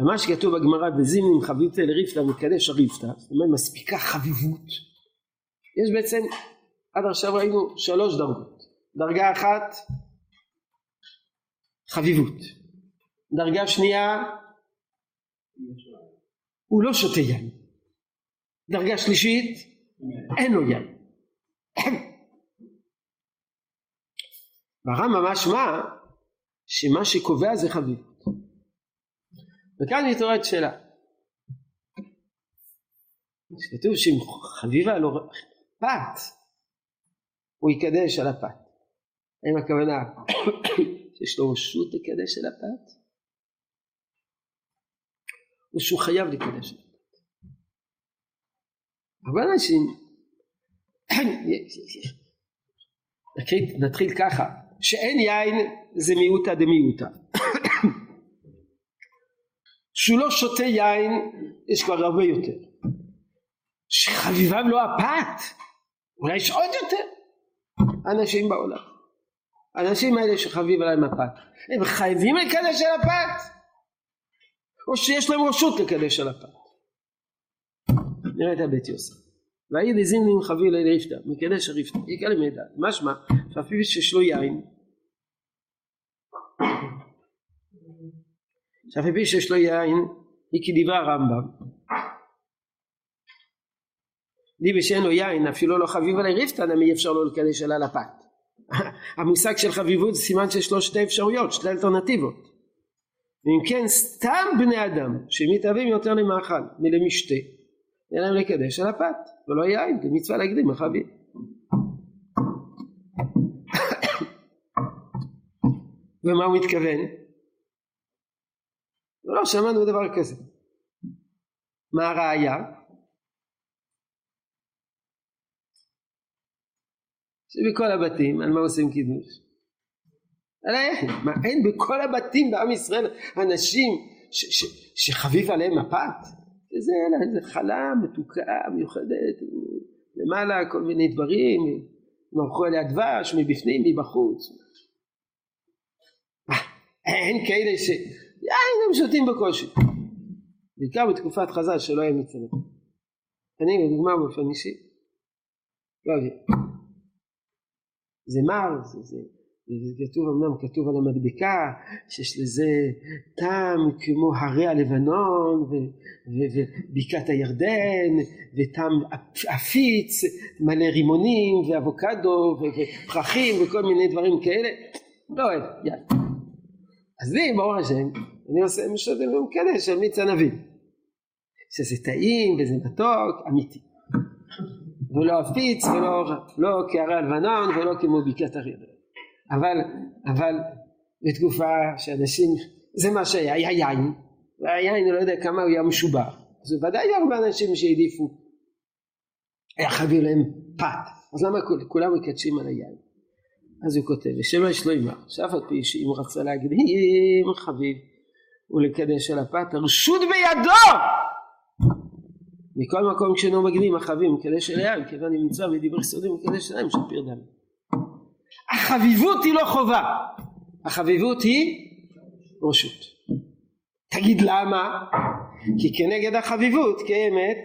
מה שכתוב בגמרא בזימנים חביבתא לריפתא מקדש הריפתא זאת אומרת מספיקה חביבות. יש בעצם עד עכשיו ראינו שלוש דרגות. דרגה אחת חביבות. דרגה שנייה הוא לא שותה יין. דרגה שלישית אין לו יין. והרמב"ם משמע שמה שקובע זה חביבות וכאן מתעוררת שאלה. כתוב שאם חביבה לא פת, הוא יקדש על הפת. האם הכוונה שיש לו רשות לקדש על הפת? או שהוא חייב לקדש על הפת? הרבה אנשים נתחיל ככה שאין יין זה מיעוטה דמיעוטה שהוא לא שותה יין יש כבר הרבה יותר. שחביביו לא הפת אולי יש עוד יותר. אנשים בעולם. האנשים האלה שחביב עליהם הפת הם חייבים לקדש על הפת. או שיש להם רשות לקדש על הפת. נראה את הבית יוסף. והעיר דזימנים חביב לידי רפתא מקדש הרפתא יקרא למידע משמע שאפילו שיש לו יין שאף על פי שיש לו יין היא כדברי הרמב"ם. דיבי שאין לו יין אפילו לא חביב עלי ריפתא נמי אי אפשר לו לקדש עליה לפת. המושג של חביבות זה סימן שיש לו שתי אפשרויות שתי אלטרנטיבות. ואם כן סתם בני אדם שמתאבים יותר למאכל מלמשתה אין להם לקדש על הפת ולא יין זה מצווה להקדים החביב. ומה הוא מתכוון? לא שמענו דבר כזה. מה הראיה? שבכל הבתים, על מה עושים קידוש? על היין. מה אין בכל הבתים בעם ישראל אנשים ש, ש, שחביב עליהם הפת? זה, זה חלה מתוקה מיוחדת למעלה כל מיני דברים מרחו עליה דבש מבפנים מבחוץ אין כאלה ש... יין הם שותים בקושי. בעיקר בתקופת חז"ל שלא היה מצווה. אני לדוגמה באופן אישי לא אביא. זה מר, זה, זה, זה כתוב אמנם כתוב על המדבקה שיש לזה טעם כמו הרי הלבנון ובקעת הירדן וטעם עפיץ מלא רימונים ואבוקדו ופרחים וכל מיני דברים כאלה לא אוהב יין אז לי ברוך השם אני עושה משתדל ומקדש של מיץ ענבים. שזה טעים וזה מתוק אמיתי. ולא עפיץ ולא לא כהרי הלבנון ולא כמו בקעת אריה אבל אבל בתקופה שאנשים זה מה שהיה היה יין. והיין אני לא יודע כמה הוא היה משובח אז בוודאי היו הרבה אנשים שהעדיפו היה חייבים להם פת. אז למה כולם מקדשים על היין אז הוא כותב ושמא יש לו אימה שאף על פי שאם רצה להקדים חביב ולקדש על הפת הרשות בידו! מכל מקום כשאינו מקדים החביב מקדש היין כיוון אם נמצא בדברי סודים מקדש עליהם של פיר דם החביבות היא לא חובה החביבות היא רשות. תגיד למה? כי כנגד החביבות קיימת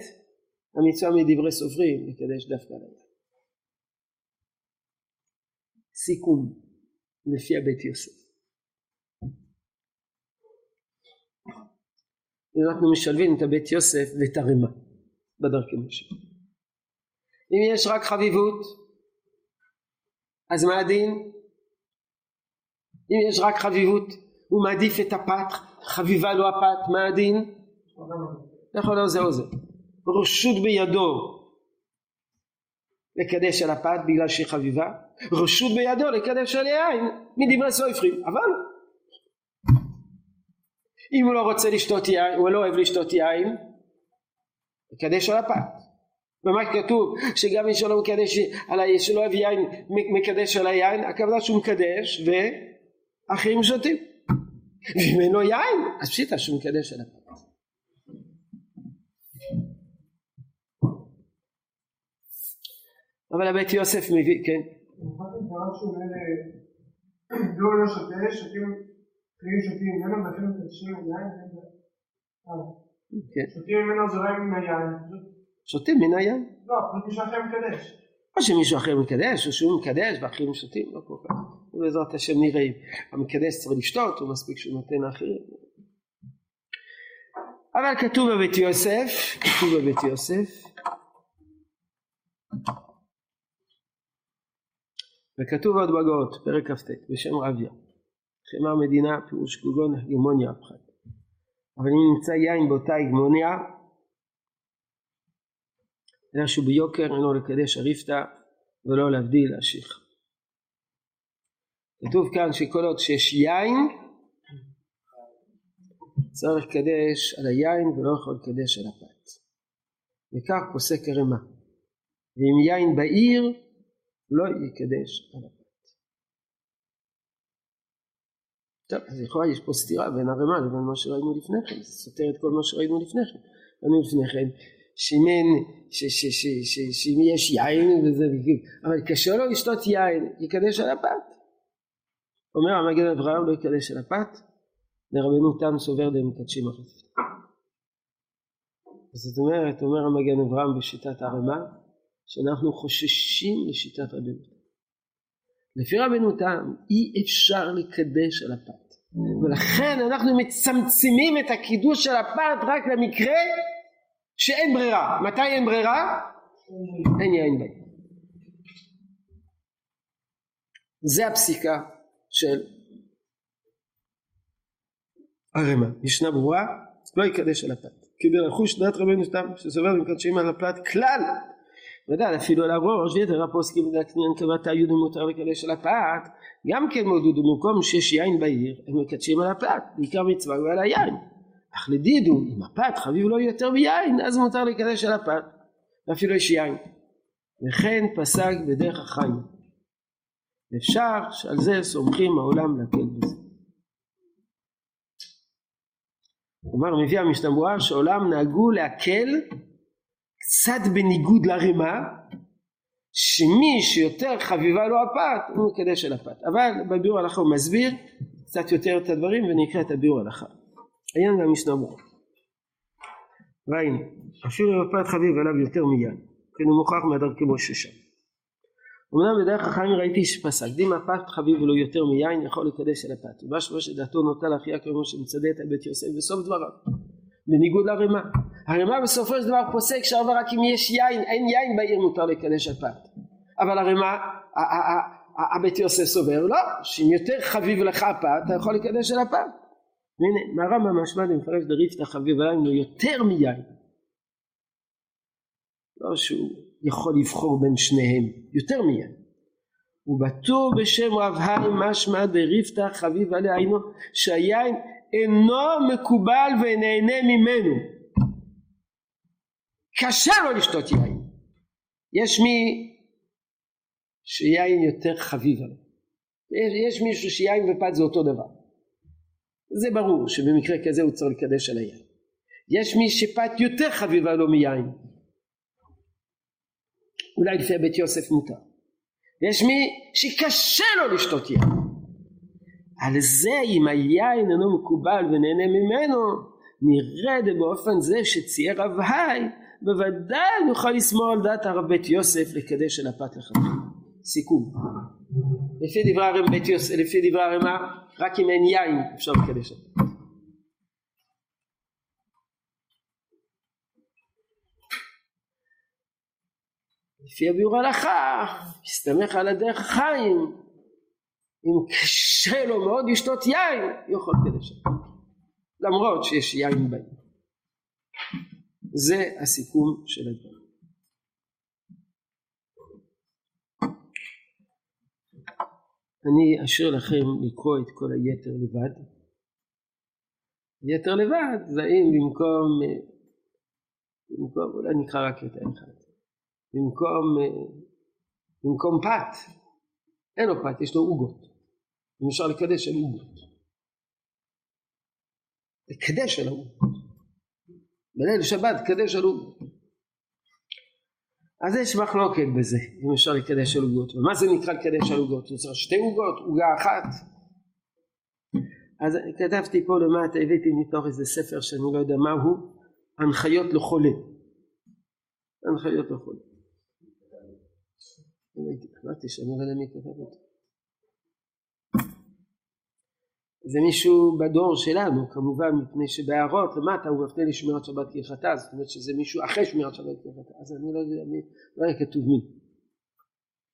המצווה מדברי סופרים לקדש דווקא ליין סיכום לפי הבית יוסף. אנחנו משלבים את הבית יוסף ואת הרימה בדרכי משה. אם יש רק חביבות אז מה הדין? אם יש רק חביבות הוא מעדיף את הפת חביבה לו הפת מה הדין? יכול לא זה או זה רשות בידו לקדש על הפת בגלל שהיא חביבה, רשות בידו לקדש על יין מדברי סופרים, אבל אם הוא לא רוצה לשתות יין, הוא לא אוהב לשתות יין, לקדש על הפת. ומה כתוב שגם מי שלא מקדש על היין, שלא אוהב יין מקדש על היין, הכוונה שהוא מקדש ואחרים שותים. ואם אין לו יין, אז פשיטה שהוא מקדש על הפת. אבל הבית יוסף מביא, כן. לא שותה, שותים, ממנו, יין, ממנו מן היין. שותים מן היין. לא, פשוט מישהו אחר מקדש. או שמישהו אחר מקדש, או שהוא מקדש ואחרים שותים, לא כל כך. ובעזרת השם נראה אם המקדש צריך לשתות, או מספיק שהוא נותן לאחרים. אבל כתוב בבית יוסף, כתוב בבית יוסף, וכתוב עוד בגאות, פרק כ"ט, בשם רביה, חמר מדינה פירוש כגון הגמוניה הפחת. אבל אם נמצא יין באותה הגמוניה, אלא שהוא ביוקר אינו לקדש אריפתא ולא להבדיל להשיך. כתוב כאן שכל עוד שיש יין צריך לקדש על היין ולא יכול לקדש על הפת. וכך פוסק הרמ"א. ואם יין בעיר לא יקדש על הפת. טוב, אז לכאורה יש פה סתירה בין הרמ"א לבין מה שראינו לפני כן, זה סותר את כל מה שראינו לפני כן. ראינו לפני כן אין, שאם יש יין וזה, אבל קשה לו לשתות יין, יקדש על הפת. אומר המגן אברהם לא יקדש על הפת, לרבנו תם סובר די מקדשים החפת. זאת אומרת, אומר המגן אברהם בשיטת הרמ"א, שאנחנו חוששים לשיטת רבנו תם. לפי רבנו תם אי אפשר לקדש על הפת ולכן אנחנו מצמצמים את הקידוש של הפת רק למקרה שאין ברירה. מתי אין ברירה? אין יין בעיר. זה הפסיקה של הרמ"א. משנה ברורה, לא יקדש על הפת. כדי לחוש דעת רבנו תם שסובר ומקדשים על הפת כלל ודאי אפילו על הראש ויתר הפוסקים לקניין כבת היהודי מותר לקדש על הפת גם כן מודדו במקום שיש יין בעיר הם מקדשים על הפת בעיקר מצווה הוא על היין. אך לדידו אם הפת חביב לו יותר מיין אז מותר לקדש על הפת ואפילו יש יין. וכן פסק בדרך החיים. אפשר שעל זה סומכים העולם להקל בזה. כלומר מביא ברורה שעולם נהגו להקל קצת בניגוד לרמה שמי שיותר חביבה לו הפת הוא מקדש על הפת. אבל בביאור הלכה הוא מסביר קצת יותר את הדברים ונקרא את הביאור הלכה. העניין והמשנה ברורה ראינו אפילו אם הפת חביב עליו יותר מיין כן הוא מוכרח מהדר כמו ששם. אמנם בדרך החיים ראיתי שפסק דין הפת חביב ולא יותר מיין יכול לקדש על הפת. ובשבוע שדעתו נוטה להכריע כמו שמצדד על בית יוסף בסוף דבריו בניגוד לרמה. הרמה בסופו של דבר פוסק שהרבה רק אם יש יין, אין יין בעיר מותר לקדש הפת. אבל הרמה, הבית יוסף סובר לא שאם יותר חביב לך הפת אתה יכול לקדש על הפת. והנה מהרמב"ם משמע למפרש דריפתא חביב עלינו יותר מיין. לא שהוא יכול לבחור בין שניהם יותר מיין. ובטור בשם רב האי משמע דריפתא חביב עליה היינו שהיין אינו מקובל ונהנה ממנו קשה לו לשתות יין. יש מי שיין יותר חביב עליו. יש מישהו שיין ופת זה אותו דבר. זה ברור שבמקרה כזה הוא צריך לקדש על היין. יש מי שפת יותר חביבה לו מיין. אולי לפי בית יוסף מותר. יש מי שקשה לו לשתות יין. על זה אם היין אינו מקובל ונהנה ממנו נרד באופן זה שצייר רב היי בוודאי נוכל לשמור על דעת הרב בית יוסף לקדש על הפת לחתום סיכום. לפי דברי הרב בית יוסף לפי דברי הרמ"א רק אם אין יין אפשר לקדש על הפת. לפי הביאור הלכה, מסתמך על הדרך חיים, אם קשה לו מאוד לשתות יין, יכול לקדש למרות שיש יין בהם. זה הסיכום של הדברים. אני אשאיר לכם לקרוא את כל היתר לבד. יתר לבד זה אם במקום, במקום אולי נקרא רק את האחד. במקום, במקום פת, אין לו פת, יש לו עוגות. אם אפשר לקדש על עוגות. לקדש על העוגות. בליל שבת קדש על עוגות. אז יש מחלוקת בזה, אם אפשר לקדש על עוגות. ומה זה נקרא לקדש על עוגות? הוא צריך שתי עוגות, עוגה אחת. אז כתבתי פה למטה, הבאתי מתוך איזה ספר שאני לא יודע מהו, הנחיות לחולה. הנחיות לחולה. החלטתי שאני לא יודע מי כתב אותו. זה מישהו בדור שלנו כמובן מפני שבהערות למטה הוא מפנה לשמירת שבת כהלכתה זאת אומרת שזה מישהו אחרי שמירת שבת כהלכתה אז אני לא יודע מי, לא היה כתוב מי.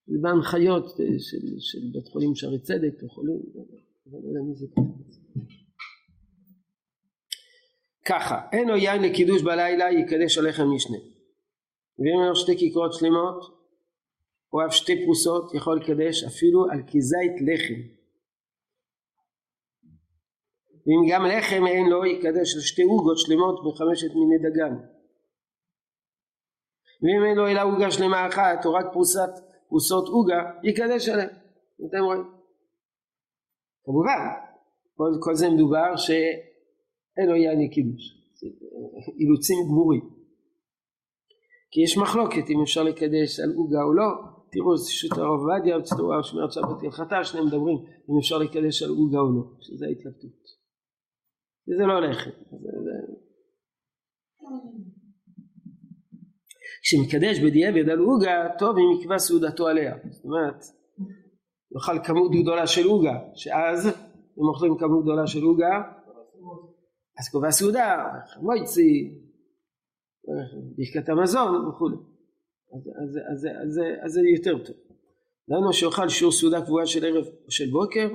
זה בהנחיות של, של בית חולים שערי צדק לחולים אבל לא יודע מי זה כתב ככה אין לו יין לקידוש בלילה יקדש עליכם משנה. ואם אין לו שתי כיכרות שלמות או אף שתי פרוסות יכול לקדש אפילו על כזית לחם ואם גם לחם אין לו יקדש על שתי עוגות שלמות בחמשת מיני דגן. ואם אין לו אלא עוגה שלמה אחת או רק פרוסת פרוסות עוגה יקדש עליה. אתם רואים? כמובן כל, כל זה מדובר שאין לו יעני קידוש. אילוצים גמורים. כי יש מחלוקת אם אפשר לקדש על עוגה או לא. תראו שו"ת הרב עובדיה ותראו שמירת שבת כהלכתה שניהם מדברים אם אפשר לקדש על עוגה או לא שזה ההתלבטות וזה לא לחם כשמקדש בדיעבד על עוגה טוב אם יקבע סעודתו עליה זאת אומרת יאכל כמות גדולה של עוגה שאז אם אוכלים כמות גדולה של עוגה אז קובע סעודה מויצי ברכת המזון וכולי אז, זה יותר טוב. למה שאוכל שיעור סעודה קבועה של ערב או של בוקר?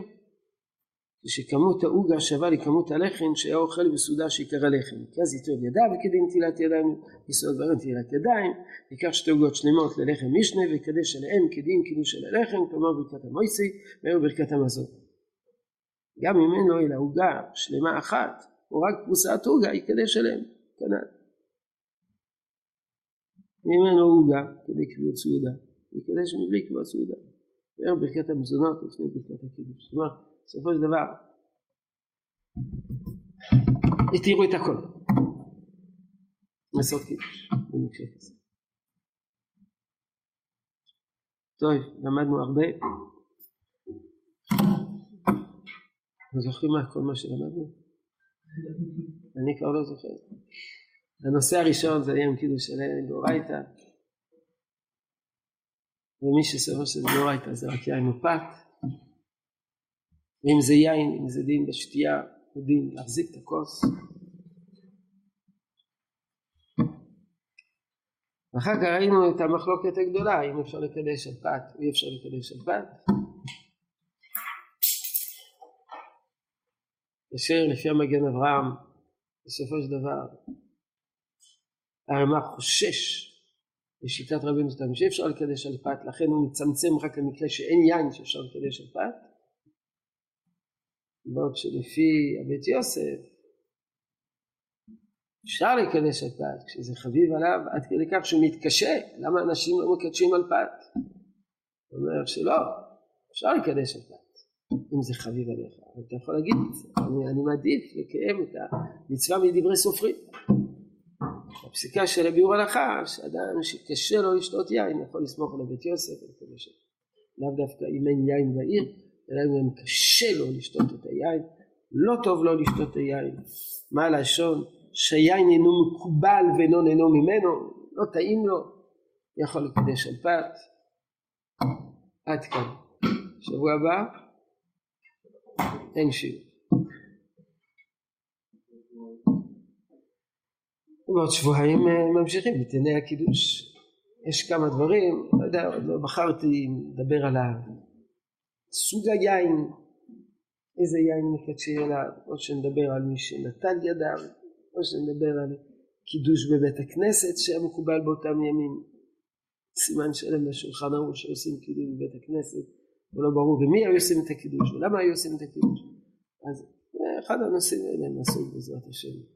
זה שכמות העוגה שווה לכמות הלחם שהיה אוכל בסעודה שעיקרה לחם. כי אז ייטול ידיו וכדי נטילת ידיים יסוד ברם נטילת ידיים, ייקח שתי עוגות שלמות ללחם משנה ויקדש עליהם כדין קידוש של הלחם, כלומר ברכת המויסי וערב ברכת המזון. גם אם אין לו אלא עוגה שלמה אחת, או רק פרוסת עוגה, יקדש עליהם, כנ"ל. ממנו עוגה כדי קביעות סעודה, ויקדש מבלי קביעות סעודה. וערב ברכת המזונות לפני ברכת הקידוש. כלומר, בסופו של דבר, התירו את הכל. לעשות קידוש, במקרה כזה. טוב, למדנו הרבה. זוכרים מה כל מה שלמדנו? אני כבר לא זוכר. הנושא הראשון זה יום קידוש של דאורייתא ומי שסובר שזה דאורייתא זה רק יין מופת ואם זה יין, אם זה דין בשתייה, הוא דין להחזיק את הכוס. ואחר כך ראינו את המחלוקת הגדולה, אם אפשר לקדש שבת או אי אפשר לקדש שבת. אשר לפי המגן אברהם, בסופו של דבר, הרמ"ח חושש לשיטת רבינו תם שאי אפשר לקדש על פת, לכן הוא מצמצם רק למקרה שאין יין שאפשר לקדש על פת, בעוד שלפי הבית יוסף אפשר לקדש על פת כשזה חביב עליו עד כדי כך שהוא מתקשה. למה אנשים לא מקדשים על פת? הוא אומר שלא אפשר לקדש על פת אם זה חביב עליך. אתה יכול להגיד אני, אני מעדיף לקיים את המצווה מדברי סופרים. הפסיקה של הביאור הלכה שאדם שקשה לו לשתות יין יכול לסמוך על הבית יוסף לאו דווקא אם אין יין בעיר אלא אם קשה לו לשתות את היין לא טוב לו לשתות את היין. מה הלשון? שהיין אינו מקובל ואינו נהנו ממנו לא טעים לו. יכול לקדש על פת. עד כאן. שבוע הבא. אין שיר. ובעוד שבועיים אה, ממשיכים. בדיני הקידוש. יש כמה דברים, לא יודע, עוד לא בחרתי לדבר על סוג היין, איזה יין מקדשים אליו, או שנדבר על מי שנטל ידיו, או שנדבר על קידוש בבית הכנסת שהיה מקובל באותם ימים, סימן שלם בשולחן ערוך שעושים קידוש בבית הכנסת, ולא ברור ומי היו עושים את הקידוש ולמה היו עושים את הקידוש, אז אחד הנושאים האלה נעשו בעזרת השם.